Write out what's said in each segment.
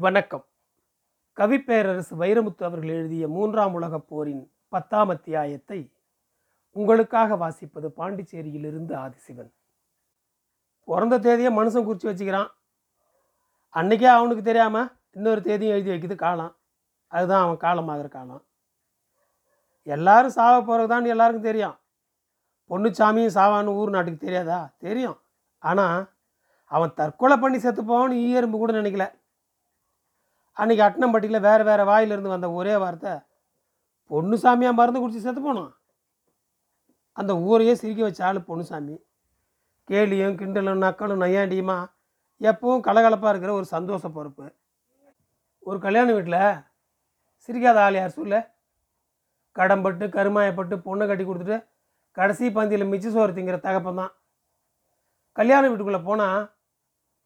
வணக்கம். கவிப்பேரரசு வைரமுத்து அவர்கள் எழுதிய மூன்றாம் உலகப் போரின் பத்தாம் அத்தியாயத்தை உங்களுக்காக வாசிப்பது பாண்டிச்சேரியிலிருந்து ஆதிசிவன். பிறந்த தேதியை மனுஷன் குறித்து வச்சுக்கிறான். அன்னைக்கே அவனுக்கு தெரியாமல் இன்னொரு தேதியும் எழுதி வைக்குது காலம். அதுதான் அவன் காலமாகிற காலம். எல்லாரும் சாவ போகிறதான்னு எல்லாருக்கும் தெரியும். பொண்ணுச்சாமியும் சாவான்னு ஊர் நாட்டுக்கு தெரியாதா? தெரியும். ஆனால் அவன் தற்கொலை பண்ணி செத்து போவான்னு ஈயரும்பு கூட நினைக்கல. அன்றைக்கி அட்டனம்பட்டியில் வேறு வேறு வாயிலிருந்து வந்த ஒரே வார்த்தை பொண்ணுசாமியாக மருந்து குடிச்சு செத்து போனோம் அந்த ஊரையே சிரிக்க வச்ச ஆள் பொண்ணுசாமி கேலியும் கிண்டலும் நக்கலும் நையாண்டியுமா எப்பவும் கலகலப்பாக இருக்கிற ஒரு சந்தோஷ பொறுப்பு. ஒரு கல்யாண வீட்டில் சிரிக்காத ஆள் யார் சொல்ல? கடம்பட்டு கருமாயப்பட்டு பொண்ணை கட்டி கொடுத்துட்டு கடைசி பந்தியில் மிச்சு சோறு திங்கிற தகப்பன் தான் கல்யாண வீட்டுக்குள்ளே போனால்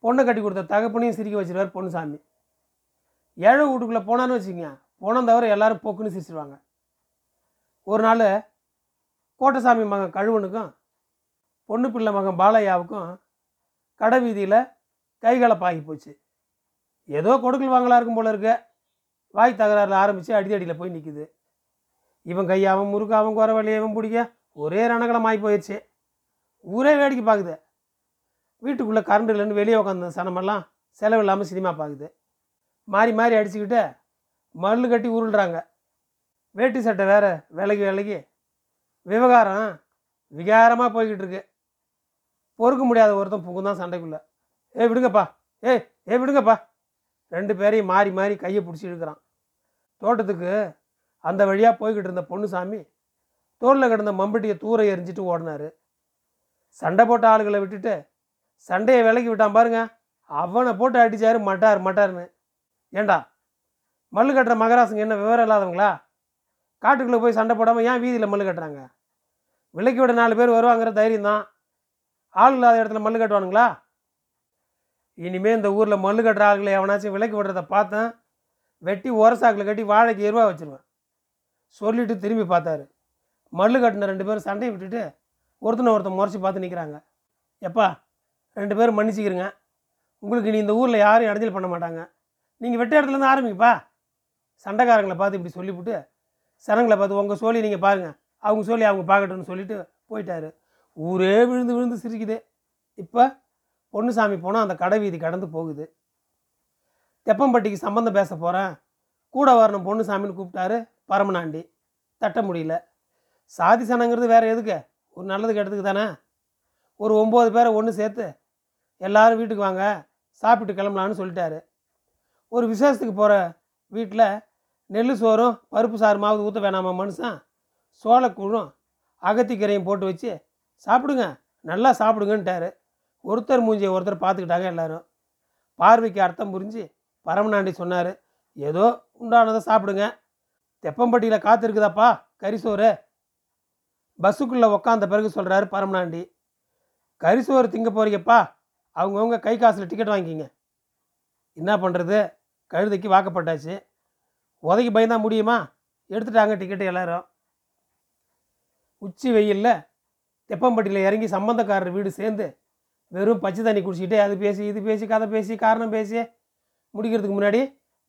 பொண்ணை கட்டி கொடுத்த தகப்பனையும் சிரிக்க வச்சிருவார் பொண்ணுசாமி ஏழை வீட்டுக்குள்ளே போனான்னு வச்சுக்கோங்க. போன தவிர எல்லாரும் போக்குன்னு சிரிச்சிருவாங்க. ஒரு நாள் கோட்டசாமி மகன் கழுவனுக்கும் பொண்ணு பிள்ளை மகன் பாலையாவுக்கும் கடை வீதியில் கைகலப்பாகி போச்சு. ஏதோ கொடுக்கல் வாங்கலா இருக்கும் போல இருக்க. வாய் தகராறில் ஆரம்பித்து அடி அடியில் போய் நிற்குது இவன் கையாவும் முறுக்காவும் குறவழியவும் பிடிக்க ஒரே ரணகலம் ஆகி போயிடுச்சு ஊரே வேடிக்கை பார்க்குது. வீட்டுக்குள்ளே கரண்ட் இல்லைன்னு வெளியே உட்காந்து சனமெல்லாம் செலவு இல்லாமல் சினிமா பார்க்குது. மாறி மாறி அடிச்சுக்கிட்டு மல்லு கட்டி உருள்றாங்க. வேட்டி சட்டை வேற விலகி விலகி. விவகாரம் விகாரமாக போய்கிட்டு இருக்கு. பொறுக்க முடியாத ஒருத்தன் புகுந்தான் சண்டைக்குள்ளே. ஏ விடுங்கப்பா. ஏய் ஏய் விடுங்கப்பா. ரெண்டு பேரையும் மாறி மாறி கையை பிடிச்சி இழுக்கிறான். தோட்டத்துக்கு அந்த வழியாக போய்கிட்டு இருந்த பொண்ணுசாமி தோளில் கிடந்த மம்பட்டியை தூர எரிஞ்சிட்டு ஓடினாரு. சண்டை போட்ட ஆளுகளை விட்டுட்டு சண்டையை விலக்கி விட்டான் பாருங்க. அவனை போட்டு அடித்தார் மட்டார் மட்டார்னு. ஏண்டா? மல்லு கட்டுற மகராசுங்க என்ன விவரம் இல்லாதவங்களா? காட்டுக்குள்ளே போய் சண்டை போடாமல் ஏன் வீதியில் மல்லு கட்டுறாங்க? விலைக்கு விட நாலு பேர் வருவாங்கிற தைரியம் தான் ஆள் இல்லாத இடத்துல மல்லு கட்டுவானுங்களா? இனிமேல் இந்த ஊரில் மல்லு கட்டுற ஆளுகளை எவனாச்சும் விலைக்கு விடுறத பார்த்தேன். வெட்டி உரசாக்கில் கட்டி வாழைக்கு எருவா வச்சிருவேன். சொல்லிட்டு திரும்பி பார்த்தாரு. மல்லு கட்டின ரெண்டு பேரும் சண்டையை விட்டுட்டு ஒருத்தனை ஒருத்தன் முறைச்சி பார்த்து நிற்கிறாங்க எப்பா ரெண்டு பேரும் மன்னிச்சிக்கிறங்க உங்களுக்கு நீ இந்த ஊரில் யாரும் இடைஞ்சல் பண்ண மாட்டாங்க. நீங்கள் வெட்ட இடத்துலேருந்து ஆரம்பிங்கப்பா. சண்டைக்காரங்களை பார்த்து இப்படி சொல்லிவிட்டு சனங்களை பார்த்து உங்கள் சோழி நீங்கள் பாருங்கள் அவங்க சோழி அவங்க பார்க்கட்டும்னு சொல்லிட்டு போயிட்டாரு. ஊரே விழுந்து விழுந்து சிரிக்குது. இப்போ பொன்னுசாமி போனால் அந்த கடை வீதி கடந்து போகுது. தெப்பம்பட்டிக்கு சம்பந்தம் பேச போகிறேன் கூட வரணும் பொன்னுசாமின்னு கூப்பிட்டாரு பரமனாண்டி தட்ட முடியல. சாதி சனங்கிறது வேறு எதுக்கு? ஒரு நல்லது கெட்டதுக்கு தானே? ஒரு ஒம்பது பேரை ஒன்று சேர்த்து எல்லாரும் வீட்டுக்கு வாங்க சாப்பிட்டு கிளம்பலான்னு சொல்லிட்டாரு. ஒரு விசேஷத்துக்கு போகிற வீட்டில் நெல் சோறும் பருப்பு சாருமாவது ஊற்ற வேணாமா மனுஷன் சோளக்கூழும் அகத்திக்கீரையும் போட்டு வச்சு சாப்பிடுங்க. நல்லா சாப்பிடுங்கன்ட்டாரு. ஒருத்தர் மூஞ்சியை ஒருத்தர் பார்த்துக்கிட்டாங்க எல்லாரும். பார்வைக்கு அர்த்தம் புரிஞ்சு பரமநாண்டி சொன்னார் ஏதோ உண்டானதை சாப்பிடுங்க. தெப்பம்பட்டியில் காத்திருக்குதாப்பா கரிசோறு பஸ்ஸுக்குள்ளே உக்காந்த பிறகு சொல்கிறாரு பரமநாண்டி கரிசோறு திங்க போகிறீங்கப்பா அவங்கவுங்க கை காசில் டிக்கெட் வாங்கிக்கிங்க. என்ன பண்ணுறது கழுதைக்கு வாக்கப்பட்டாச்சு. உதைக்கு பயந்தா முடியுமா? எடுத்துட்டாங்க டிக்கெட்டு எல்லாரும். உச்சி வெயிலில் தெப்பம்பட்டியில் இறங்கி சம்பந்தக்காரர் வீடு சேர்ந்து வெறும் பச்சை தண்ணி குடிச்சிக்கிட்டே அது பேசி இது பேசி கதை பேசி காரணம் பேசி முடிக்கிறதுக்கு முன்னாடி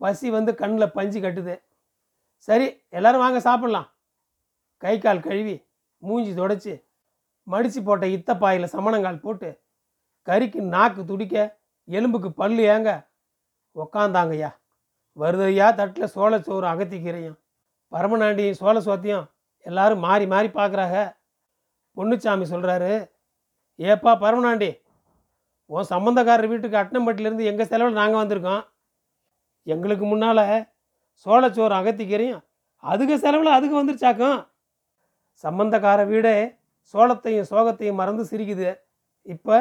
பசி வந்து கண்ணில் பஞ்சு கட்டுது. சரி எல்லோரும் வாங்க சாப்பிட்லாம். கை கால் கழுவி மூஞ்சி தொடச்சி மடித்து போட்ட இத்த பாயில் சமணங்கால் போட்டு கறிக்கு நாக்கு துடிக்க எலும்புக்கு பல்லு ஏங்க உக்காந்தாங்கய்யா. வருதையா தட்டில் சோளச்சோறு அகத்திக்கீரையும் பரமநாண்டியும் சோழ சோத்தையும் எல்லாரும் மாறி மாறி பார்க்குறாங்க பொன்னுச்சாமி சொல்கிறாரு ஏப்பா பரமநாண்டி உன் சம்பந்தக்காரர் வீட்டுக்கு அட்டனம்பட்டிலேருந்து எங்கள் செலவில் நாங்கள் வந்திருக்கோம்? எங்களுக்கு முன்னால் சோளச்சோறு அகத்திக்கீரையும் அதுக்கு செலவில் அதுக்கு வந்துருச்சாக்கும்? சம்பந்தக்கார வீடே சோளத்தையும் சோகத்தையும் மறந்து சிரிக்குது. இப்போ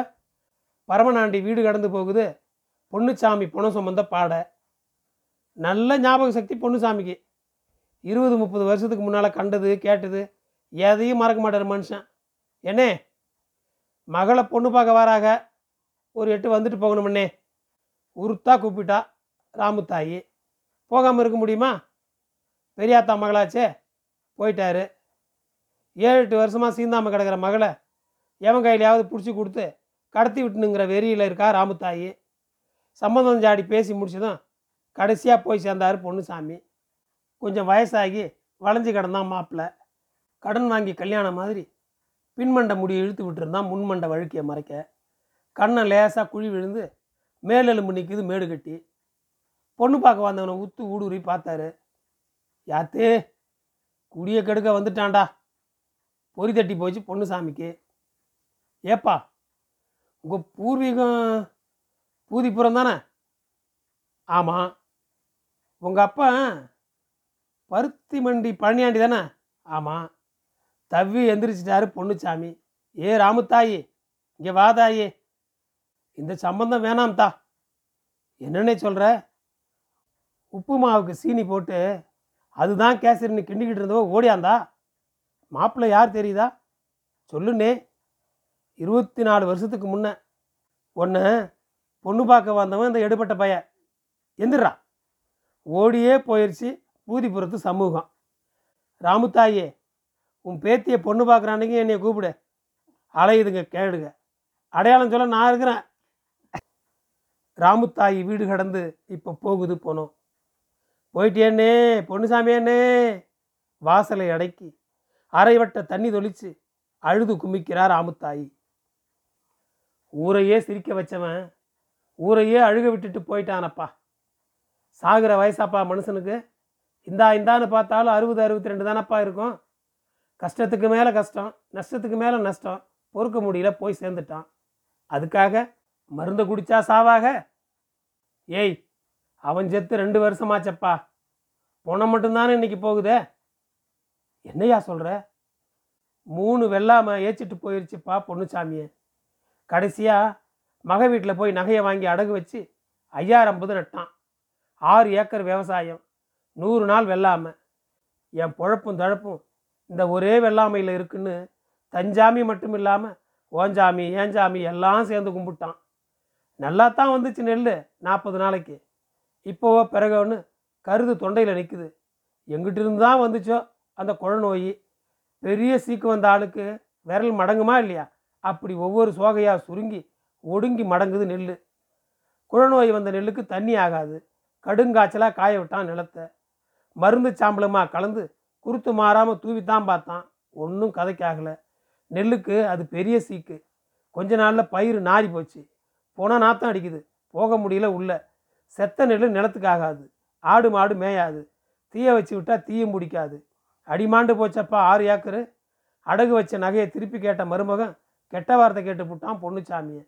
பரமநாண்டி வீடு கடந்து போகுது. பொண்ணுச்சாமி பணம் சுமந்த பாட. நல்ல ஞாபக சக்தி பொண்ணுசாமிக்கு இருபது முப்பது வருஷத்துக்கு முன்னால் கண்டது கேட்டது எதையும் மறக்க மாட்டார் மனுஷன். என்னே மகளை பொண்ணு பார்க்க வராக ஒரு எட்டு வந்துட்டு போகணுமண்ணே உருத்தா கூப்பிட்டா ராமுத்தாயி. போகாமல் இருக்க முடியுமா? பெரியாத்தா மகளாச்சே போயிட்டாரு. ஏழு எட்டு வருஷமாக சீந்தாமல் கிடக்கிற மகளை எவன் கையிலையாவது பிடிச்சி கொடுத்து கடத்தி விட்டுனுங்கிற வெறியில் இருக்கா ராமுத்தாயி. சம்பந்தம் ஜாடி பேசி முடிச்சதும் கடைசியாக போய் சேர்ந்தார் பொண்ணுசாமி கொஞ்சம் வயசாகி வளைஞ்சு கிடந்தான் மாப்பிள்ளை கடன் வாங்கி கல்யாணம் மாதிரி பின்மண்டை முடி இழுத்து விட்டுருந்தான் முன்மண்டை வழுக்கிய மறைக்க. கண்ணை லேசாக குழி விழுந்து மேலெலும்பு நிற்குது மேடு கட்டி. பொண்ணு பார்க்க வந்தவனை உத்து ஊடுருவி பார்த்தாரு. யாத்தே குடிய கெடுக்க வந்துட்டான்டா. பொறி தட்டி போச்சு பொன்னுசாமிக்கு. ஏப்பா உங்கள் பூர்வீகம் ஊதிப்புறம் தானே? ஆமாம் உங்கள் அப்பா பருத்தி மண்டி பழனியாண்டி தானே? ஆமாம் தவ்வி எந்திரிச்சிட்டாரு பொண்ணுச்சாமி ஏ ராமுத்தாயி இங்கே வாதாயி இந்த சம்பந்தம் வேணாம் தா. என்னன்னே சொல்கிற உப்பு மாவுக்கு சீனி போட்டு அதுதான் கேசரின்னு கிண்டிக்கிட்டு இருந்தவோ ஓடியாந்தா? மாப்பிள்ளை யார் தெரியுதா? சொல்லுண்ணே. இருபத்தி நாலு வருஷத்துக்கு முன்ன. ஒன்று பொண்ணு பார்க்க வந்தவன் இந்த எடுபட்ட பையன். எந்திரா. ஓடியே போயிடுச்சு பூதிபுரத்து சமூகம். ராமுத்தாயே உன் பேத்தியை பொண்ணு பார்க்குற அன்னைக்கு என்னைய கூப்பிடு. அலையுதுங்க கேளுங்க. அடையாளம் சொல்ல நான் இருக்கிறேன். ராமுத்தாயி வீடு கடந்து இப்போ போகுது போனோம். போயிட்டேன்னே பொண்ணுசாமியண்ணே வாசலை அடக்கி அரைவட்ட தண்ணி தொளிச்சு அழுது குமிக்கிறார் ராமுத்தாயி. ஊரையே சிரிக்க வச்சவன் ஊரையே அழுக விட்டுட்டு போயிட்டானப்பா. சாகிற வயசாப்பா மனுஷனுக்கு. இந்தா இந்தான்னு பார்த்தாலும் அறுபது அறுபத்தி ரெண்டு தானப்பா இருக்கும். கஷ்டத்துக்கு மேலே கஷ்டம் நஷ்டத்துக்கு மேலே நஷ்டம். பொறுக்க முடியல போய் சேர்ந்துட்டான். அதுக்காக மருந்தை குடிச்சா சாவாக? ஏய் அவன் செத்து ரெண்டு வருஷமாச்சப்பா. பொணம் மட்டும்தானே இன்னைக்கு போகுதே? என்னையா சொல்கிற மூணு வெள்ளாமல் ஏச்சிட்டு போயிருச்சுப்பா பொண்ணுச்சாமியை கடைசியாக மக வீட்டில் போய் நகையை வாங்கி அடகு வச்சு ஐயாயிரம் புது நட்டான். ஆறு ஏக்கர் விவசாயம் நூறு நாள் வெள்ளாமை. என் பொழப்பும் தழப்பும் இந்த ஒரே வெள்ளாமையில் இருக்குன்னு தஞ்சாமி மட்டும் இல்லாமல் ஓஞ்சாமி ஏஞ்சாமி எல்லாம் சேர்ந்து கும்பிட்டான். நல்லா தான் வந்துச்சு நெல் நாற்பது நாளைக்கு. இப்போவோ பிறகு கருது தொண்டையில் நிற்குது எங்கிட்ட இருந்து தான் வந்துச்சோ அந்த குழ நோய் பெரிய சீக்கு வந்த ஆளுக்கு விரல் மடங்குமா இல்லையா? அப்படி ஒவ்வொரு சோகையாக சுருங்கி ஒடுங்கி மடங்குது நெல் குழநோய் வந்த நெல்லுக்கு தண்ணி ஆகாது. கடுங்காய்ச்சலாக காய விட்டான் நிலத்தை. மருந்து சாம்பலமாக கலந்து குருத்து மாறாமல் தூவித்தான் பார்த்தான். ஒன்றும் கதைக்காகலை. நெல்லுக்கு அது பெரிய சீக்கு. கொஞ்ச நாளில் பயிர் நாரி போச்சு. போனால் நாத்தம் அடிக்குது. போக முடியல உள்ள. செத்த நெல் நிலத்துக்கு ஆகாது. ஆடு மாடு மேயாது. தீய வச்சு விட்டால் தீயும் பிடிக்காது. அடிமாண்டு போச்சப்பா ஆறு ஏக்கரு. அடகு வச்ச நகையை திருப்பி கேட்ட மருமகன் கெட்ட வார்த்தை கேட்டு விட்டான் பொண்ணுச்சாமியை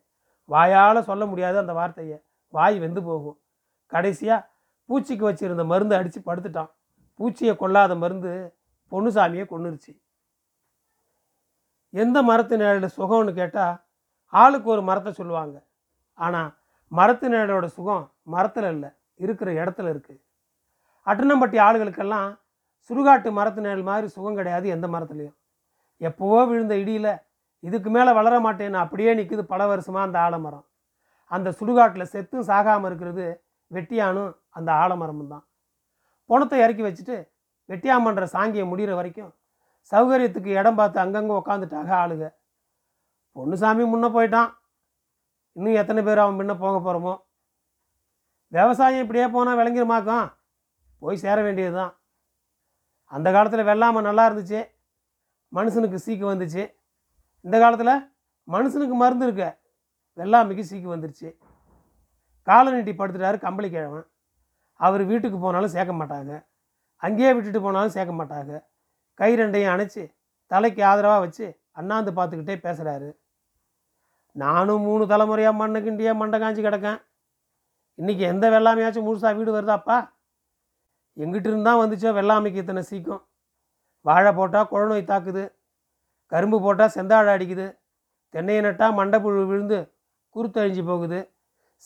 வாயால் சொல்ல முடியாது அந்த வார்த்தையை. வாய் வெந்து போகும். கடைசியாக பூச்சிக்கு வச்சிருந்த மருந்து அடித்து படுத்துட்டான். பூச்சியை கொல்லாத மருந்து பொண்ணுசாமியை கொன்னுருச்சு. எந்த மரத்து நிழலோட சுகம்னு கேட்டால் ஆளுக்கு ஒரு மரத்தை சொல்லுவாங்க. ஆனால் மரத்து நிழலோட சுகம் மரத்தில் இல்லை இருக்கிற இடத்துல இருக்குது அட்டனம்பட்டி ஆளுகளுக்கெல்லாம் சுடுகாட்டு மரத்து நிழல் மாதிரி சுகம் கிடையாது எந்த மரத்துலேயும். எப்போவோ விழுந்த இடியில் இதுக்கு மேலே வளர மாட்டேன்னு அப்படியே நிற்குது பல வருஷமாக அந்த ஆலமரம். அந்த சுடுகாட்டில் செத்தும் சாகாமல் இருக்கிறது வெட்டியானும் அந்த ஆலமரமும் தான். பணத்தை இறக்கி வச்சுட்டு வெட்டியான் பண்ணுற சாங்கியை முடிகிற வரைக்கும் சௌகரியத்துக்கு இடம் பார்த்து அங்கங்கே உக்காந்துட்டாக ஆளுங்க பொண்ணுசாமி முன்னே போயிட்டான். இன்னும் எத்தனை பேர் அவன் முன்ன போக போகிறோமோ விவசாயம் இப்படியே போனால் விளங்கிருமாக்கும். போய் சேர வேண்டியது தான் அந்த காலத்தில் வெள்ளாமை நல்லா இருந்துச்சு. மனுஷனுக்கு சீக்கு வந்துச்சு. இந்த காலத்தில் மனுஷனுக்கு மருந்து இருக்க. வெள்ளாமைக்கு சீக்கு வந்துருச்சு. காலை நீட்டி படுத்துட்டாரு கம்பளி கிழவன் அவர் வீட்டுக்கு போனாலும் சேர்க்க மாட்டாங்க. அங்கேயே விட்டுட்டு போனாலும் சேர்க்க மாட்டாங்க. கை ரெண்டையும் அணைச்சி தலைக்கு ஆதரவாக வச்சு அண்ணாந்து பார்த்துக்கிட்டே பேசுகிறாரு நானும் மூணு தலைமுறையாக மண்ணை கிண்டியா மண்டை காஞ்சி கிடக்கேன். இன்றைக்கி எந்த வெள்ளாமையாச்சும் முழுசாக வீடு வருதாப்பா? எங்கிட்ட இருந்தால் வந்துச்சோ வெள்ளாமைக்கு இத்தனை சீக்கம். வாழை போட்டால் குழநோய் தாக்குது. கரும்பு போட்டால் செந்தாழை அடிக்குது. தென்னையை நட்டால் மண்டைப்புழு விழுந்து குருத்து அழிஞ்சு போகுது.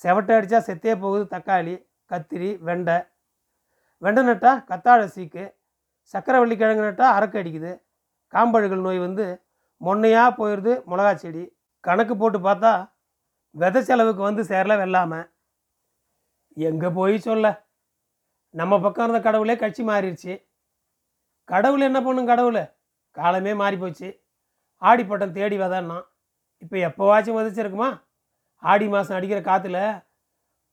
செவட்டை அடித்தா செத்தே போகுது தக்காளி கத்திரி வெண்டை. வெண்டை நட்டால் கத்தாழை சீக்கு. சக்கரவள்ளி கிழங்கு நட்டால் அரக்கு அடிக்குது. காம்பழுகள் நோய் வந்து மொன்னையாக போயிடுது மிளகா செடி. கணக்கு போட்டு பார்த்தா விதை செலவுக்கு வந்து சேரல வெள்ளாமை. எங்கே போய் சொல்ல? நம்ம பக்கம் இருந்த கடவுளே கட்சி மாறிடுச்சு. கடவுள் என்ன பண்ணும் கடவுள்? காலமே மாறி போச்சு ஆடிப்பட்டம் தேடி வதான்னா. இப்போ எப்போவாச்சும் விதைச்சிருக்குமா? ஆடி மாதம் அடிக்கிற காற்றுல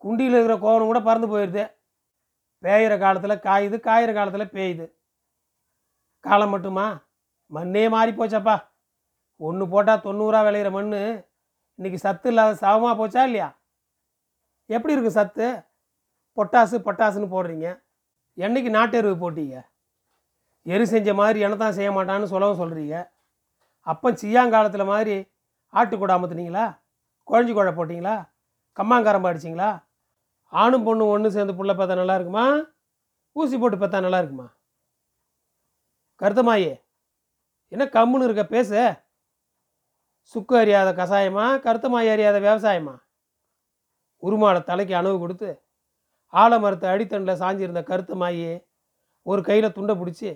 குண்டியில் இருக்கிற கோவனம் கூட பறந்து போயிடுது பேயிற காலத்தில் காயுது காயிற காலத்தில் பேயுது. காலம் மட்டுமா? மண்ணே மாறி போச்சப்பா. ஒன்று போட்டால் தொண்ணூறா விளையிற மண் இன்னைக்கு சத்து இல்லாத சவமாக போச்சா இல்லையா? எப்படி இருக்குது சத்து? பொட்டாசு பொட்டாசுன்னு போடுறீங்க. என்னைக்கு நாட்டு எருவு போட்டீங்க? எரு செஞ்ச மாதிரி என்ன தான் செய்ய மாட்டான்னு சொல்லவும் சொல்கிறீங்க அப்போ சியாங்காலத்தில் மாதிரி ஆட்டுக்கூட அமுத்துனீங்களா? குழஞ்சி குழ போட்டிங்களா? கம்மாங்காரம் அடிச்சிங்களா ஆணும் பொண்ணும் ஒன்று சேர்ந்து புள்ள பார்த்தா நல்லா இருக்குமா? ஊசி போட்டு பார்த்தா நல்லா இருக்குமா? கருத்தமாயே என்ன கம்முன்னு இருக்க பேசு. சுக்கு அறியாத கஷாயமா கருத்தமாய் அறியாத விவசாயமா? உருமாட தலைக்கு அணவு கொடுத்து ஆலமரத்தை அடித்தண்டில் சாஞ்சிருந்த கருத்தமாயி ஒரு கையில் துண்டை பிடிச்சி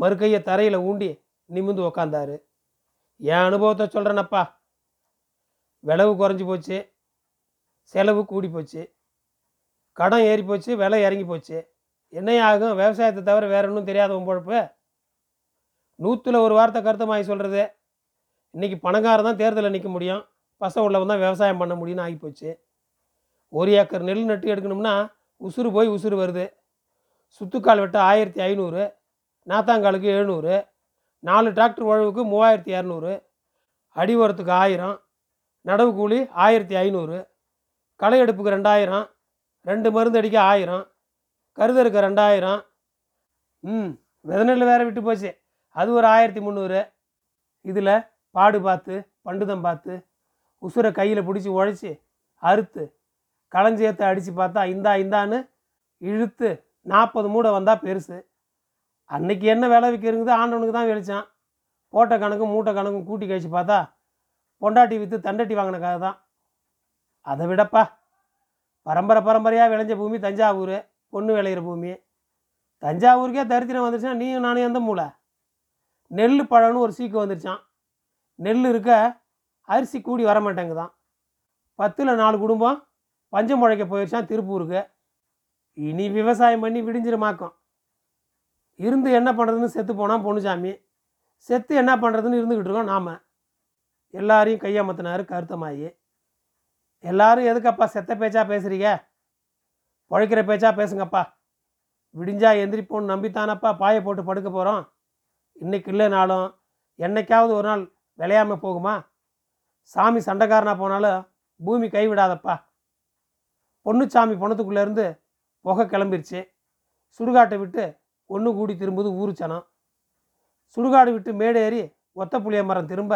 மறு கையை தரையில் ஊண்டி நிமிந்து உக்காந்தாரு. என் அனுபவத்தை சொல்கிறேனப்பா விளவு குறைஞ்சி போச்சு. செலவு கூடி போச்சு. கடன் ஏறி போச்சு விலை இறங்கி போச்சு. என்ன ஆகும்? விவசாயத்தை தவிர வேற ஒன்றும் தெரியாத உன் பொழப்பு நூற்றில் ஒரு வார்த்தை கருத்தமாகி சொல்கிறது இன்றைக்கி பணக்காரன் தான் தேர்தலில் நிற்க முடியும். பசங்க உள்ளவன் தான் விவசாயம் பண்ண முடியும்னு ஆகி போச்சு. ஒரு ஏக்கர் நெல் நட்டு எடுக்கணும்னா உசுறு போய் உசுறு வருது. சுத்துக்கால் வெட்ட ஆயிரத்தி ஐநூறு நாத்தாங்காலுக்கு எழுநூறு நாலு டிராக்டர் உழவுக்கு மூவாயிரத்தி இரநூறு அடி உரத்துக்கு ஆயிரம் நடவு கூலி ஆயிரத்தி ஐநூறு களை எடுப்புக்கு ரெண்டாயிரம் ரெண்டு மருந்து அடிக்க ஆயிரம் கருதருக்கு ரெண்டாயிரம். ம் விதநெல் வேற விட்டு போச்சு. அது ஒரு ஆயிரத்தி முந்நூறு. இதில் பாடு பார்த்து பண்டுதம் பார்த்து உசுரை கையில் பிடிச்சி உழைச்சி அறுத்து களஞ்சியத்தை அடித்து பார்த்தா இந்தா இந்தான்னு இழுத்து நாற்பது மூடை வந்தால் பெருசு. அன்னைக்கு என்ன விலை விற்கிறங்குது ஆண்டவனுக்கு தான் வெளிச்சான் போட்ட கணக்கும் மூட்டை கணக்கும் கூட்டி கழிச்சு பார்த்தா பொண்டாட்டி விற்று தண்டட்டி வாங்கினக்காக தான். அதை விடப்பா. பரம்பரை பரம்பரையாக விளைஞ்ச பூமி தஞ்சாவூர் பொண்ணு விளையிற பூமி. தஞ்சாவூருக்கே தரித்திரம் வந்துருச்சுன்னா நீயும் நானும் எந்த மூளை? நெல் பழம்னு ஒரு சீக்கு வந்துருச்சான் நெல் இருக்க அரிசி கூடி வர மாட்டேங்குதான் பத்தில் நாலு குடும்பம் பஞ்சம் முழைக்க போயிடுச்சான் திருப்பூருக்கு. இனி விவசாயம் பண்ணி விடிஞ்சிருமாக்கும். இருந்து என்ன பண்ணுறதுன்னு செத்து போனால் பொண்ணுசாமி செத்து என்ன பண்ணுறதுன்னு இருந்துக்கிட்டு இருக்கோம் நாம். எல்லாரையும் கையமத்தினார் கருத்தமாயி. எல்லாரும் எதுக்கப்பா செத்த பேச்சா பேசுறீங்க? பழைக்கிற பேச்சா பேசுங்கப்பா. விடிஞ்சா எந்திரிப்போன்னு நம்பித்தானப்பா பாயை போட்டு படுக்க போகிறோம் இன்னைக்கு இல்லைனாலும் என்னைக்காவது ஒரு நாள் விளையாமல் போகுமா? சாமி சண்டைக்காரனாக போனாலும் பூமி கைவிடாதப்பா பொண்ணுச்சாமி பணத்துக்குள்ளேருந்து புகை கிளம்பிருச்சு. சுடுகாட்டை விட்டு ஒன்று கூடி திரும்புது ஊருச்சனம் சுடுகாடு விட்டு மேடேறி ஏறி ஒத்த புளிய மரம் திரும்ப.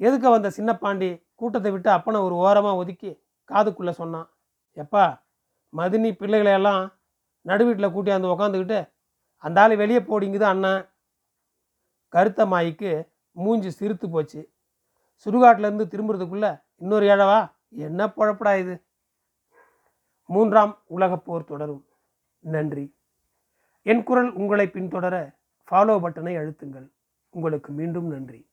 எதுக்க வந்த சின்ன பாண்டி கூட்டத்தை விட்டு அப்பனை ஒரு ஓரமாக ஒதுக்கி காதுக்குள்ளே சொன்னான். எப்பா மதினி பிள்ளைகளையெல்லாம் நடு வீட்டில் கூட்டியாந்து உக்காந்துக்கிட்டு அந்த ஆள் வெளியே போடிங்குது அண்ணன் கருத்த மாய்க்கு மூஞ்சி சிரித்து போச்சு. சுடுகாட்டிலேருந்து திரும்புறதுக்குள்ளே இன்னொரு ஏழவா? என்ன பொழப்படா இது? மூன்றாம் உலகப்போர் தொடரும். நன்றி. என் குரல் உங்களை பின்தொடர ஃபாலோ பட்டனை அழுத்துங்கள். உங்களுக்கு மீண்டும் நன்றி.